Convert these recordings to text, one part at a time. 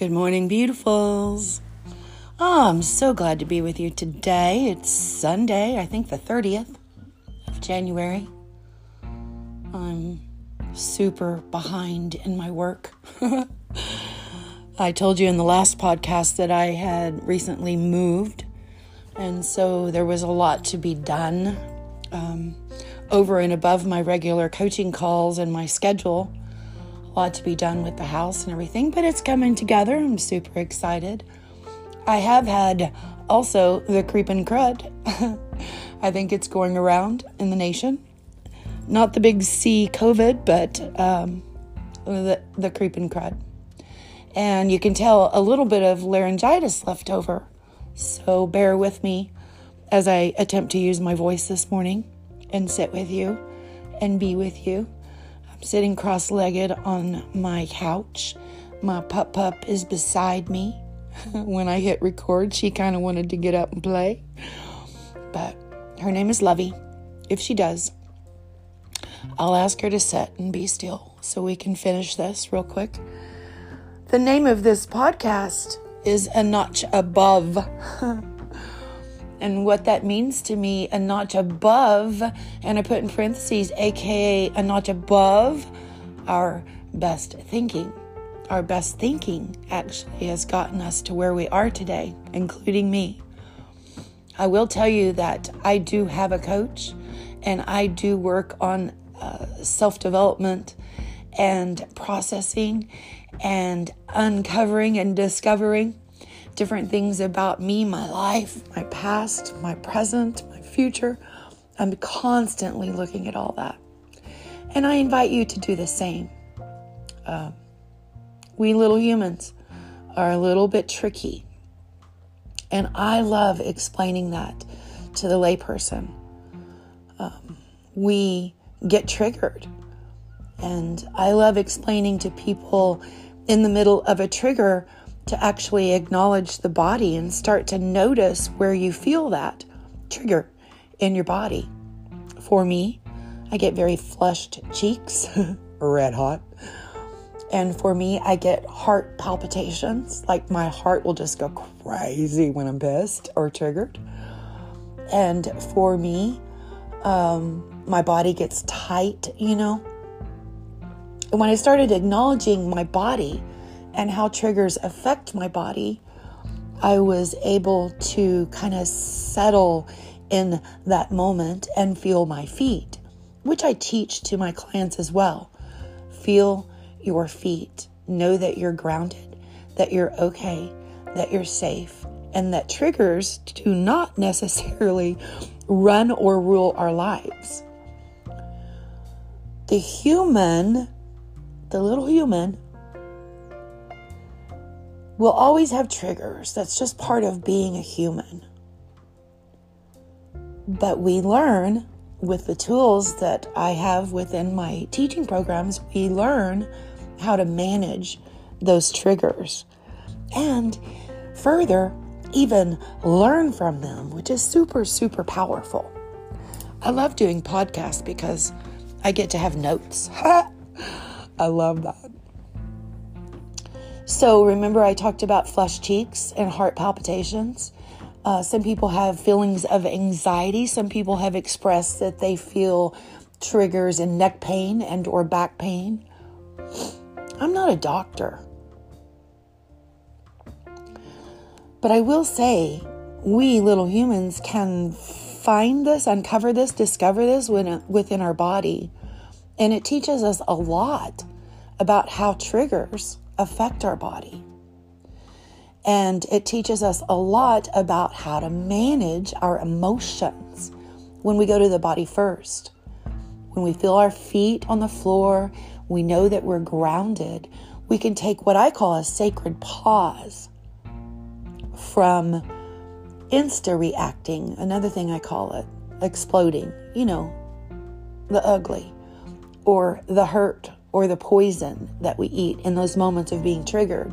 Good morning, beautifuls. Oh, I'm so glad to be with you today. It's Sunday, I think the 30th of January. I'm super behind in my work. I told you in the last podcast that I had recently moved, and so there was a lot to be done um, over and above my regular coaching calls and my schedule a lot to be done with the house and everything, but it's coming together. I'm super excited. I have had also the creeping crud. I think it's going around in the nation. Not the big C COVID, but um, the, the creeping crud. And you can tell a little bit of laryngitis left over. So bear with me as I attempt to use my voice this morning and sit with you and be with you sitting cross legged on my couch. My pup pup is beside me. when I hit record, she kind of wanted to get up and play. But her name is Lovey. If she does, I'll ask her to sit and be still so we can finish this real quick. The name of this podcast is A Notch Above. and what that means to me a notch above, and I put in parentheses, aka a notch above our best thinking. Our best thinking actually has gotten us to where we are today, including me. I will tell you that I do have a coach and I do work on uh, self development and processing and uncovering and discovering different things about me, my life, my past, my present, my future. I'm constantly looking at all that. And I invite you to do the same. Uh, we little humans are a little bit tricky. And I love explaining that to the layperson. Um, we get triggered. And I love explaining to people in the middle of a trigger to actually acknowledge the body and start to notice where you feel that trigger in your body. For me, I get very flushed cheeks, red hot. And for me, I get heart palpitations. Like my heart will just go crazy when I'm pissed or triggered. And for me, um, my body gets tight, you know. And when I started acknowledging my body, and how triggers affect my body, I was able to kind of settle in that moment and feel my feet, which I teach to my clients as well. Feel your feet. Know that you're grounded, that you're okay, that you're safe, and that triggers do not necessarily run or rule our lives. The human, the little human, We'll always have triggers. That's just part of being a human. But we learn with the tools that I have within my teaching programs, we learn how to manage those triggers. And further, even learn from them, which is super, super powerful. I love doing podcasts because I get to have notes. I love that. So, remember, I talked about flushed cheeks and heart palpitations. Uh, some people have feelings of anxiety. Some people have expressed that they feel triggers in neck pain and or back pain. I'm not a doctor. But I will say, we little humans can find this, uncover this, discover this within our body. And it teaches us a lot about how triggers affect our body. And it teaches us a lot about how to manage our emotions when we go to the body first. When we feel our feet on the floor, we know that we're grounded. We can take what I call a sacred pause from insta reacting, another thing I call it, exploding, you know, the ugly or the hurt or the poison that we eat in those moments of being triggered,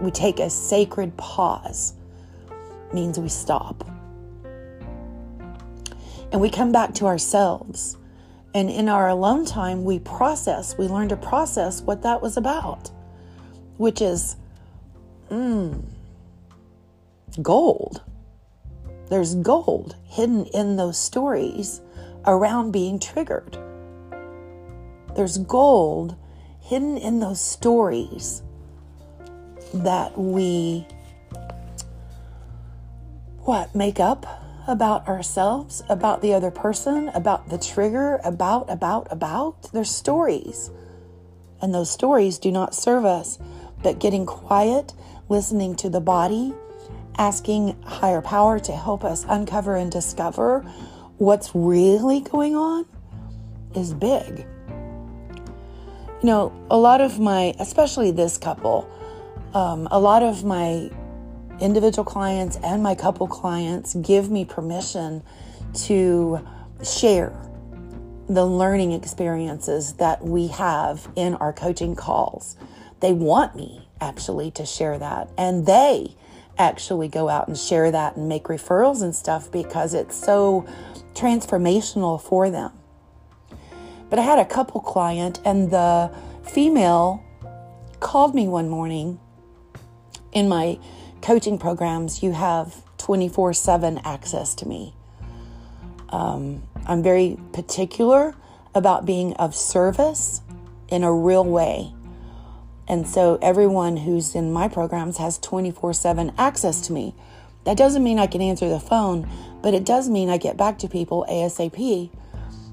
we take a sacred pause, means we stop. And we come back to ourselves. And in our alone time, we process, we learn to process what that was about, which is mm, gold. There's gold hidden in those stories around being triggered. There's gold hidden in those stories that we what make up about ourselves, about the other person, about the trigger, about, about, about. There's stories. And those stories do not serve us, but getting quiet, listening to the body, asking higher power to help us uncover and discover what's really going on is big. Know, a lot of my, especially this couple, um, a lot of my individual clients and my couple clients give me permission to share the learning experiences that we have in our coaching calls. They want me actually to share that, and they actually go out and share that and make referrals and stuff because it's so transformational for them. But I had a couple client, and the female called me one morning in my coaching programs, you have 24 7 access to me. Um, I'm very particular about being of service in a real way. And so everyone who's in my programs has 24 7 access to me. That doesn't mean I can answer the phone, but it does mean I get back to people ASAP.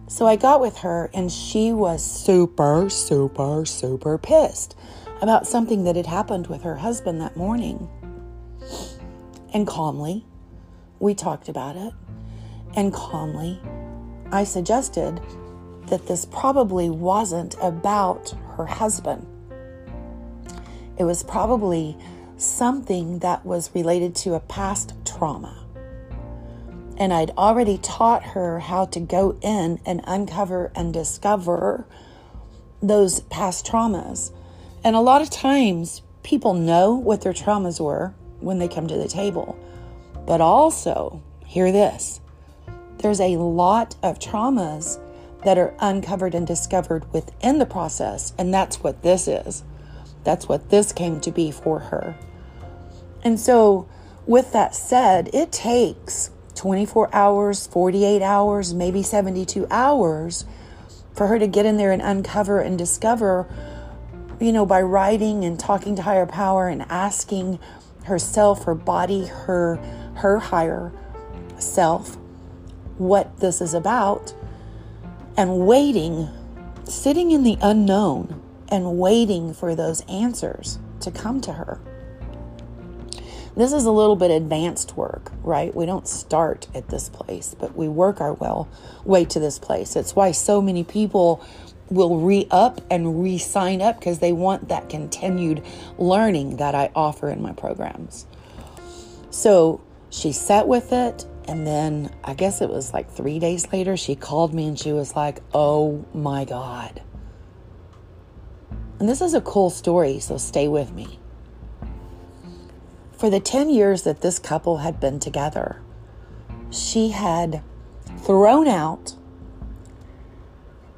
So I got with her, and she was super, super, super pissed about something that had happened with her husband that morning and calmly, we talked about it. And calmly, I suggested that this probably wasn't about her husband. It was probably something that was related to a past trauma. And I'd already taught her how to go in and uncover and discover those past traumas. And a lot of times, people know what their traumas were when they come to the table. But also, hear this there's a lot of traumas that are uncovered and discovered within the process, and that's what this is. That's what this came to be for her. And so, with that said, it takes 24 hours, 48 hours, maybe 72 hours for her to get in there and uncover and discover, you know, by writing and talking to higher power and asking herself, her body, her her higher self what this is about and waiting, sitting in the unknown and waiting for those answers to come to her. This is a little bit advanced work, right? We don't start at this place, but we work our well way to this place. It's why so many people will re up and re sign up because they want that continued learning that I offer in my programs. So she sat with it. And then I guess it was like three days later, she called me and she was like, Oh my God. And this is a cool story, so stay with me. For the 10 years that this couple had been together, she had thrown out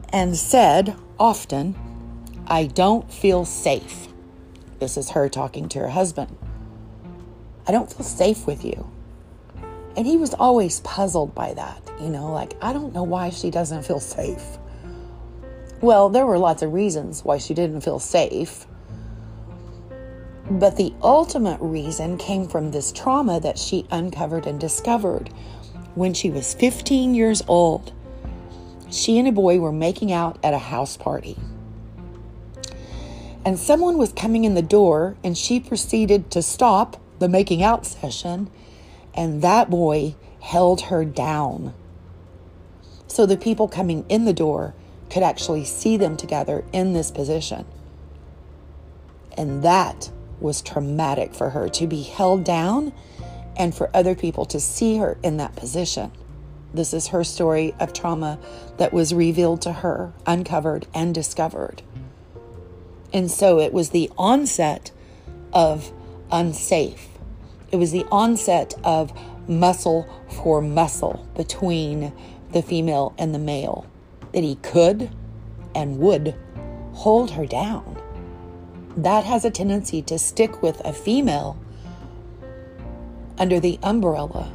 and said often, I don't feel safe. This is her talking to her husband. I don't feel safe with you. And he was always puzzled by that, you know, like, I don't know why she doesn't feel safe. Well, there were lots of reasons why she didn't feel safe. But the ultimate reason came from this trauma that she uncovered and discovered when she was 15 years old she and a boy were making out at a house party. And someone was coming in the door, and she proceeded to stop the making out session, and that boy held her down. So the people coming in the door could actually see them together in this position. And that was traumatic for her to be held down and for other people to see her in that position. This is her story of trauma that was revealed to her, uncovered, and discovered. And so it was the onset of unsafe. It was the onset of muscle for muscle between the female and the male, that he could and would hold her down. That has a tendency to stick with a female under the umbrella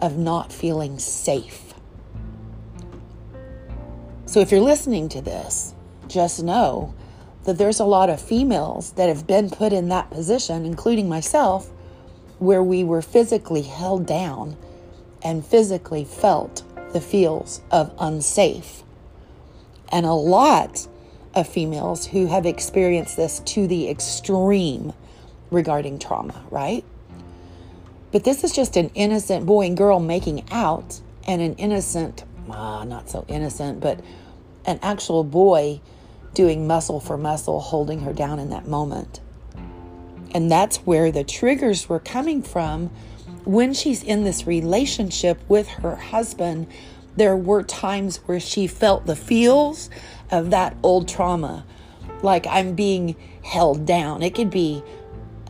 of not feeling safe. So if you're listening to this, just know that there's a lot of females that have been put in that position, including myself, where we were physically held down and physically felt the feels of unsafe. And a lot of females who have experienced this to the extreme regarding trauma, right? But this is just an innocent boy and girl making out, and an innocent, ah, not so innocent, but an actual boy doing muscle for muscle, holding her down in that moment. And that's where the triggers were coming from when she's in this relationship with her husband. There were times where she felt the feels of that old trauma, like I'm being held down. It could be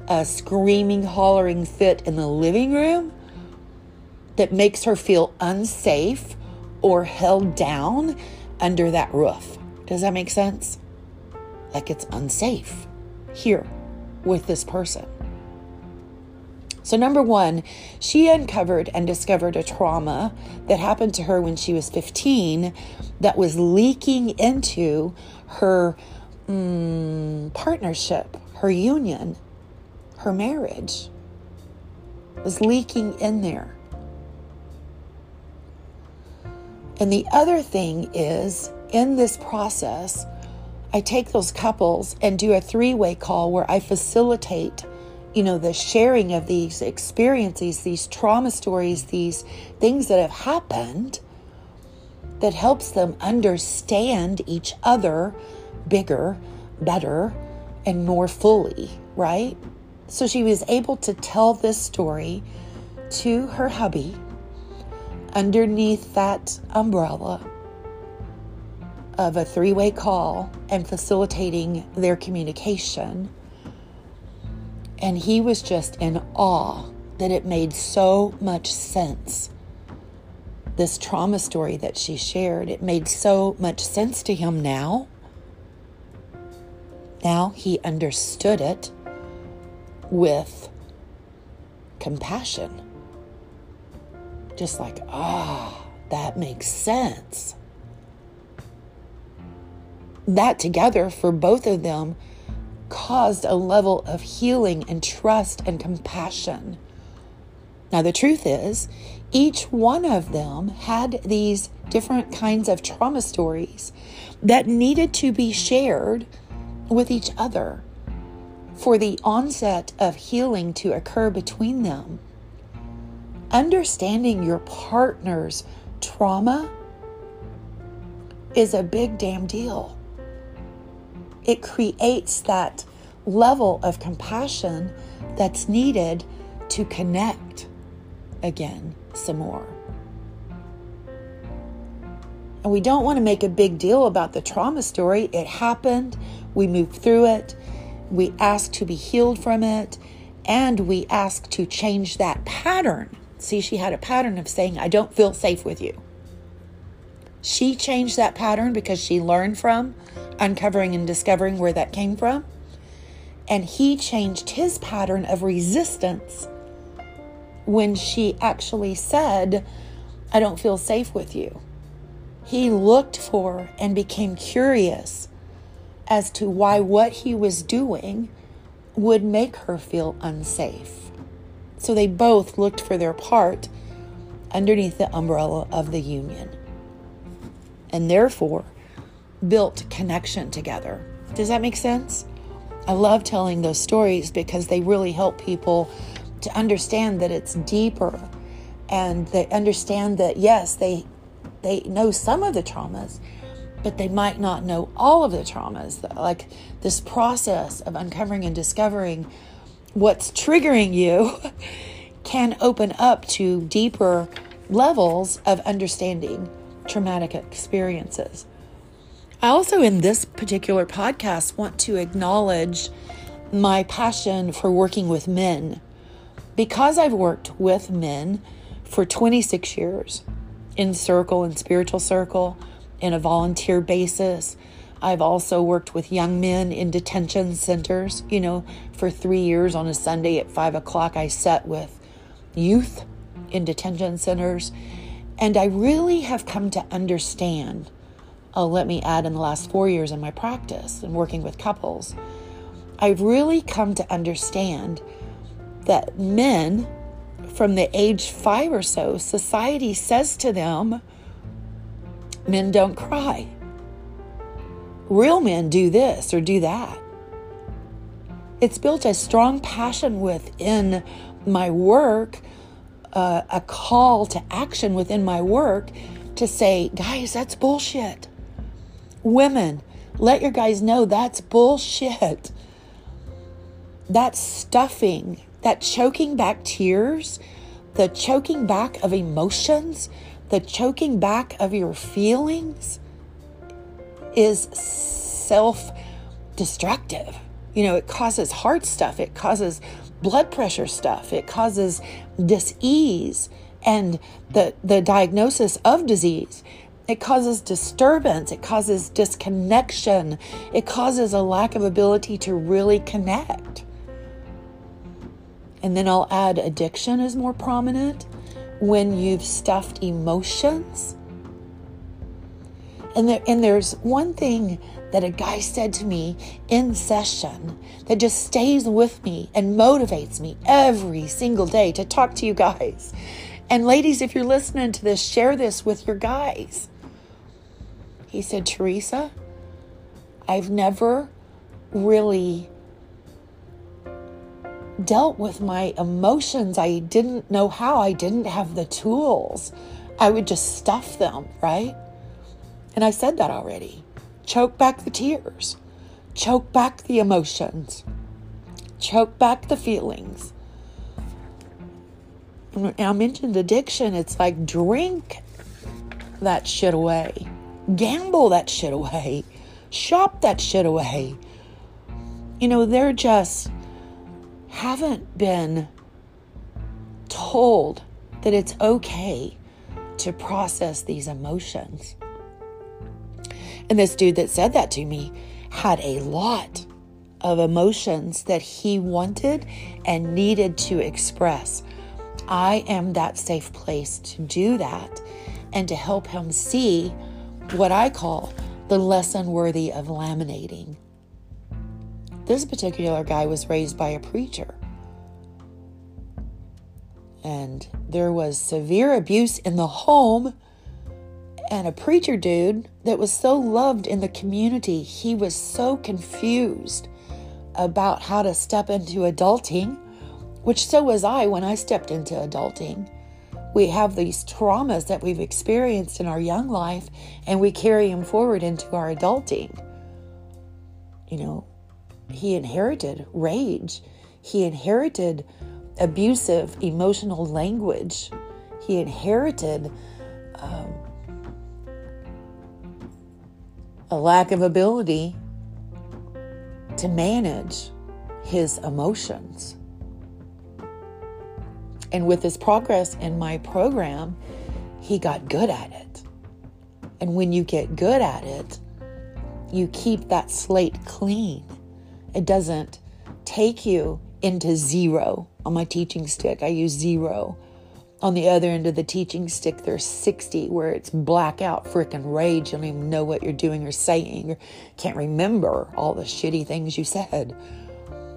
a screaming, hollering fit in the living room that makes her feel unsafe or held down under that roof. Does that make sense? Like it's unsafe here with this person. So, number one, she uncovered and discovered a trauma that happened to her when she was 15 that was leaking into her mm, partnership, her union, her marriage. Was leaking in there. And the other thing is, in this process, I take those couples and do a three way call where I facilitate you know, the sharing of these experiences, these trauma stories, these things that have happened that helps them understand each other bigger, better, and more fully, right? So she was able to tell this story to her hubby underneath that umbrella of a three way call and facilitating their communication and he was just in awe that it made so much sense. This trauma story that she shared, it made so much sense to him now. Now he understood it with compassion. Just like, ah, that makes sense. That together for both of them caused a level of healing and trust and compassion. Now, the truth is, each one of them had these different kinds of trauma stories that needed to be shared with each other for the onset of healing to occur between them. Understanding your partner's trauma is a big damn deal it creates that level of compassion that's needed to connect again some more. And we don't want to make a big deal about the trauma story. It happened, we moved through it, we ask to be healed from it, and we ask to change that pattern. See, she had a pattern of saying, I don't feel safe with you. She changed that pattern because she learned from uncovering and discovering where that came from. And he changed his pattern of resistance when she actually said, I don't feel safe with you. He looked for and became curious as to why what he was doing would make her feel unsafe. So they both looked for their part underneath the umbrella of the union. And therefore, built connection together. Does that make sense? I love telling those stories because they really help people to understand that it's deeper and they understand that yes, they they know some of the traumas, but they might not know all of the traumas. Like this process of uncovering and discovering what's triggering you can open up to deeper levels of understanding traumatic experiences. I also, in this particular podcast, want to acknowledge my passion for working with men. Because I've worked with men for 26 years in circle and spiritual circle, in a volunteer basis, I've also worked with young men in detention centers. You know, for three years on a Sunday at five o'clock, I sat with youth in detention centers. And I really have come to understand, oh, let me add in the last four years in my practice and working with couples, I've really come to understand that men from the age five or so, society says to them, men don't cry. Real men do this or do that. It's built a strong passion within my work, uh, a call to action within my work to say, guys, that's bullshit. Women, let your guys know that's bullshit. That stuffing, that choking back tears, the choking back of emotions, the choking back of your feelings is self destructive. You know, it causes heart stuff, it causes blood pressure stuff, it causes disease and the, the diagnosis of disease. It causes disturbance, it causes disconnection, it causes a lack of ability to really connect. And then I'll add addiction is more prominent when you've stuffed emotions. And, there, and there's one thing that a guy said to me in session that just stays with me and motivates me every single day to talk to you guys. And ladies, if you're listening to this, share this with your guys. He said, Teresa, I've never really dealt with my emotions. I didn't know how, I didn't have the tools. I would just stuff them, right? And I said that already. Choke back the tears, choke back the emotions, choke back the feelings. I mentioned addiction, it's like drink that shit away, gamble that shit away, shop that shit away. You know, they're just haven't been told that it's okay to process these emotions. And this dude that said that to me had a lot of emotions that he wanted and needed to express. I am that safe place to do that and to help him see what I call the lesson worthy of laminating. This particular guy was raised by a preacher. And there was severe abuse in the home. And a preacher dude that was so loved in the community, he was so confused about how to step into adulting, which so was I when I stepped into adulting. We have these traumas that we've experienced in our young life and we carry them forward into our adulting. You know, he inherited rage. He inherited abusive emotional language. He inherited um, a lack of ability to manage his emotions. And with his progress in my program, he got good at it. And when you get good at it, you keep that slate clean. It doesn't take you into zero. On my teaching stick, I use zero. On the other end of the teaching stick, there's 60 where it's blackout freaking rage. You don't even know what you're doing or saying, or can't remember all the shitty things you said.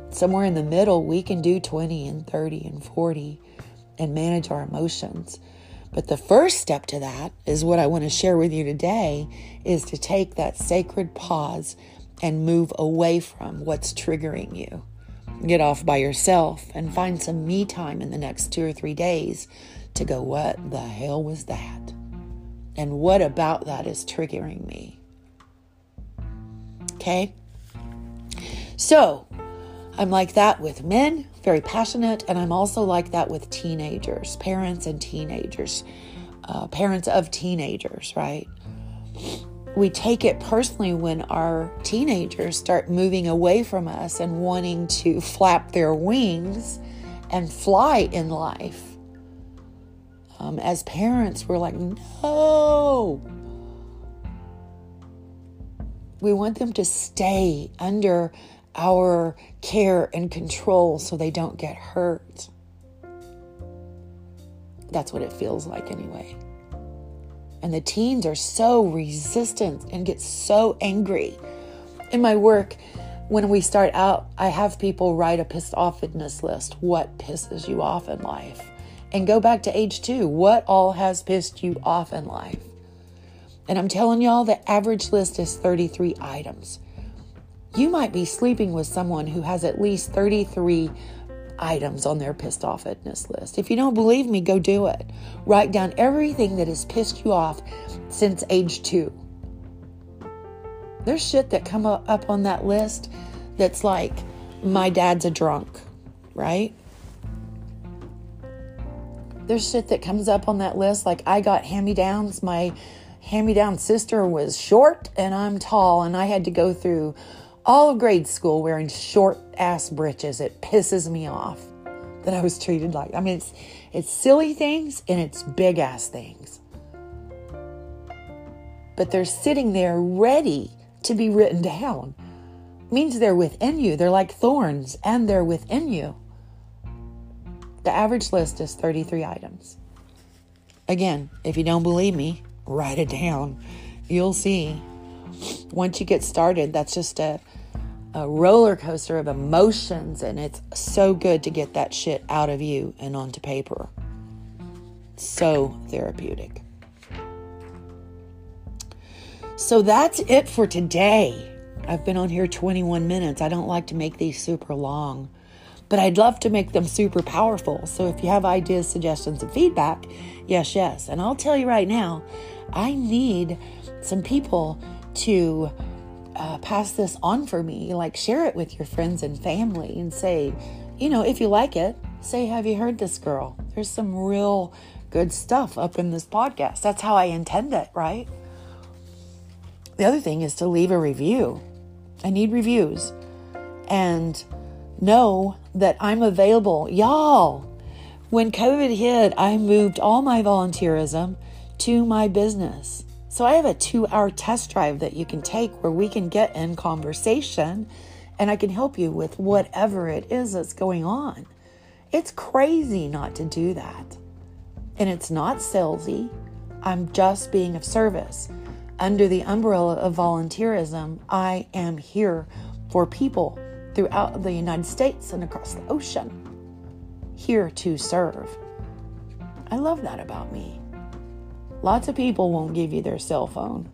Somewhere in the middle, we can do 20 and 30 and 40 and manage our emotions. But the first step to that is what I want to share with you today is to take that sacred pause and move away from what's triggering you. Get off by yourself and find some me time in the next two or three days to go, what the hell was that? And what about that is triggering me? Okay? So, I'm like that with men, very passionate, and I'm also like that with teenagers, parents and teenagers, uh, parents of teenagers, right? We take it personally when our teenagers start moving away from us and wanting to flap their wings and fly in life. Um, as parents, we're like, no. We want them to stay under our care and control so they don't get hurt. That's what it feels like, anyway. And the teens are so resistant and get so angry. In my work, when we start out, I have people write a pissed offness list. What pisses you off in life? And go back to age two. What all has pissed you off in life? And I'm telling y'all, the average list is 33 items. You might be sleeping with someone who has at least 33 items on their pissed offness list. If you don't believe me, go do it. Write down everything that has pissed you off since age two. There's shit that come up on that list that's like, my dad's a drunk, right? There's shit that comes up on that list like, I got hand me downs. My hand me down sister was short and I'm tall, and I had to go through all of grade school wearing short ass breeches. It pisses me off that I was treated like. I mean, it's it's silly things and it's big ass things. But they're sitting there ready to be written down. Means they're within you. They're like thorns and they're within you. The average list is 33 items. Again, if you don't believe me, write it down. You'll see. Once you get started, that's just a, a roller coaster of emotions, and it's so good to get that shit out of you and onto paper. So therapeutic. So that's it for today. I've been on here 21 minutes. I don't like to make these super long, but I'd love to make them super powerful. So if you have ideas, suggestions, and feedback, yes, yes. And I'll tell you right now, I need some people to uh, pass this on for me. Like share it with your friends and family and say, you know, if you like it, say, Have you heard this girl? There's some real good stuff up in this podcast. That's how I intend it, right? The other thing is to leave a review. I need reviews. And know that I'm available. Y'all, when COVID hit, I moved all my volunteerism to my business. So I have a two hour test drive that you can take where we can get in conversation and I can help you with whatever it is that's going on. It's crazy not to do that. And it's not salesy. I'm just being of service under the umbrella of volunteerism, I am here for people throughout the United States and across the ocean, here to serve. I love that about me. Lots of people won't give you their cell phone.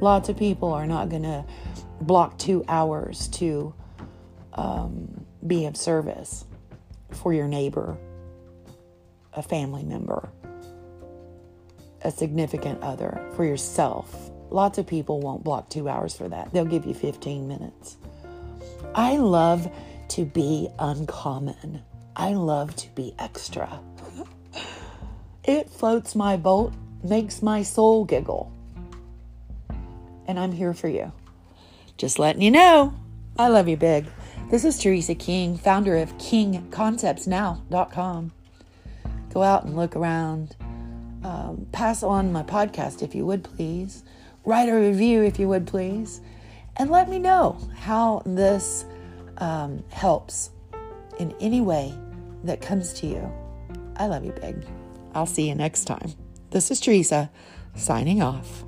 Lots of people are not going to block two hours to um, be of service for your neighbor, a family member a significant other, for yourself. Lots of people won't block two hours for that, they'll give you 15 minutes. I love to be uncommon, I love to be extra. It floats my boat, makes my soul giggle. And I'm here for you. Just letting you know. I love you big. This is Teresa King, founder of KingConceptsNow.com. Go out and look around um, pass on my podcast if you would please. Write a review if you would please. And let me know how this um, helps in any way that comes to you. I love you, big. I'll see you next time. This is Teresa signing off.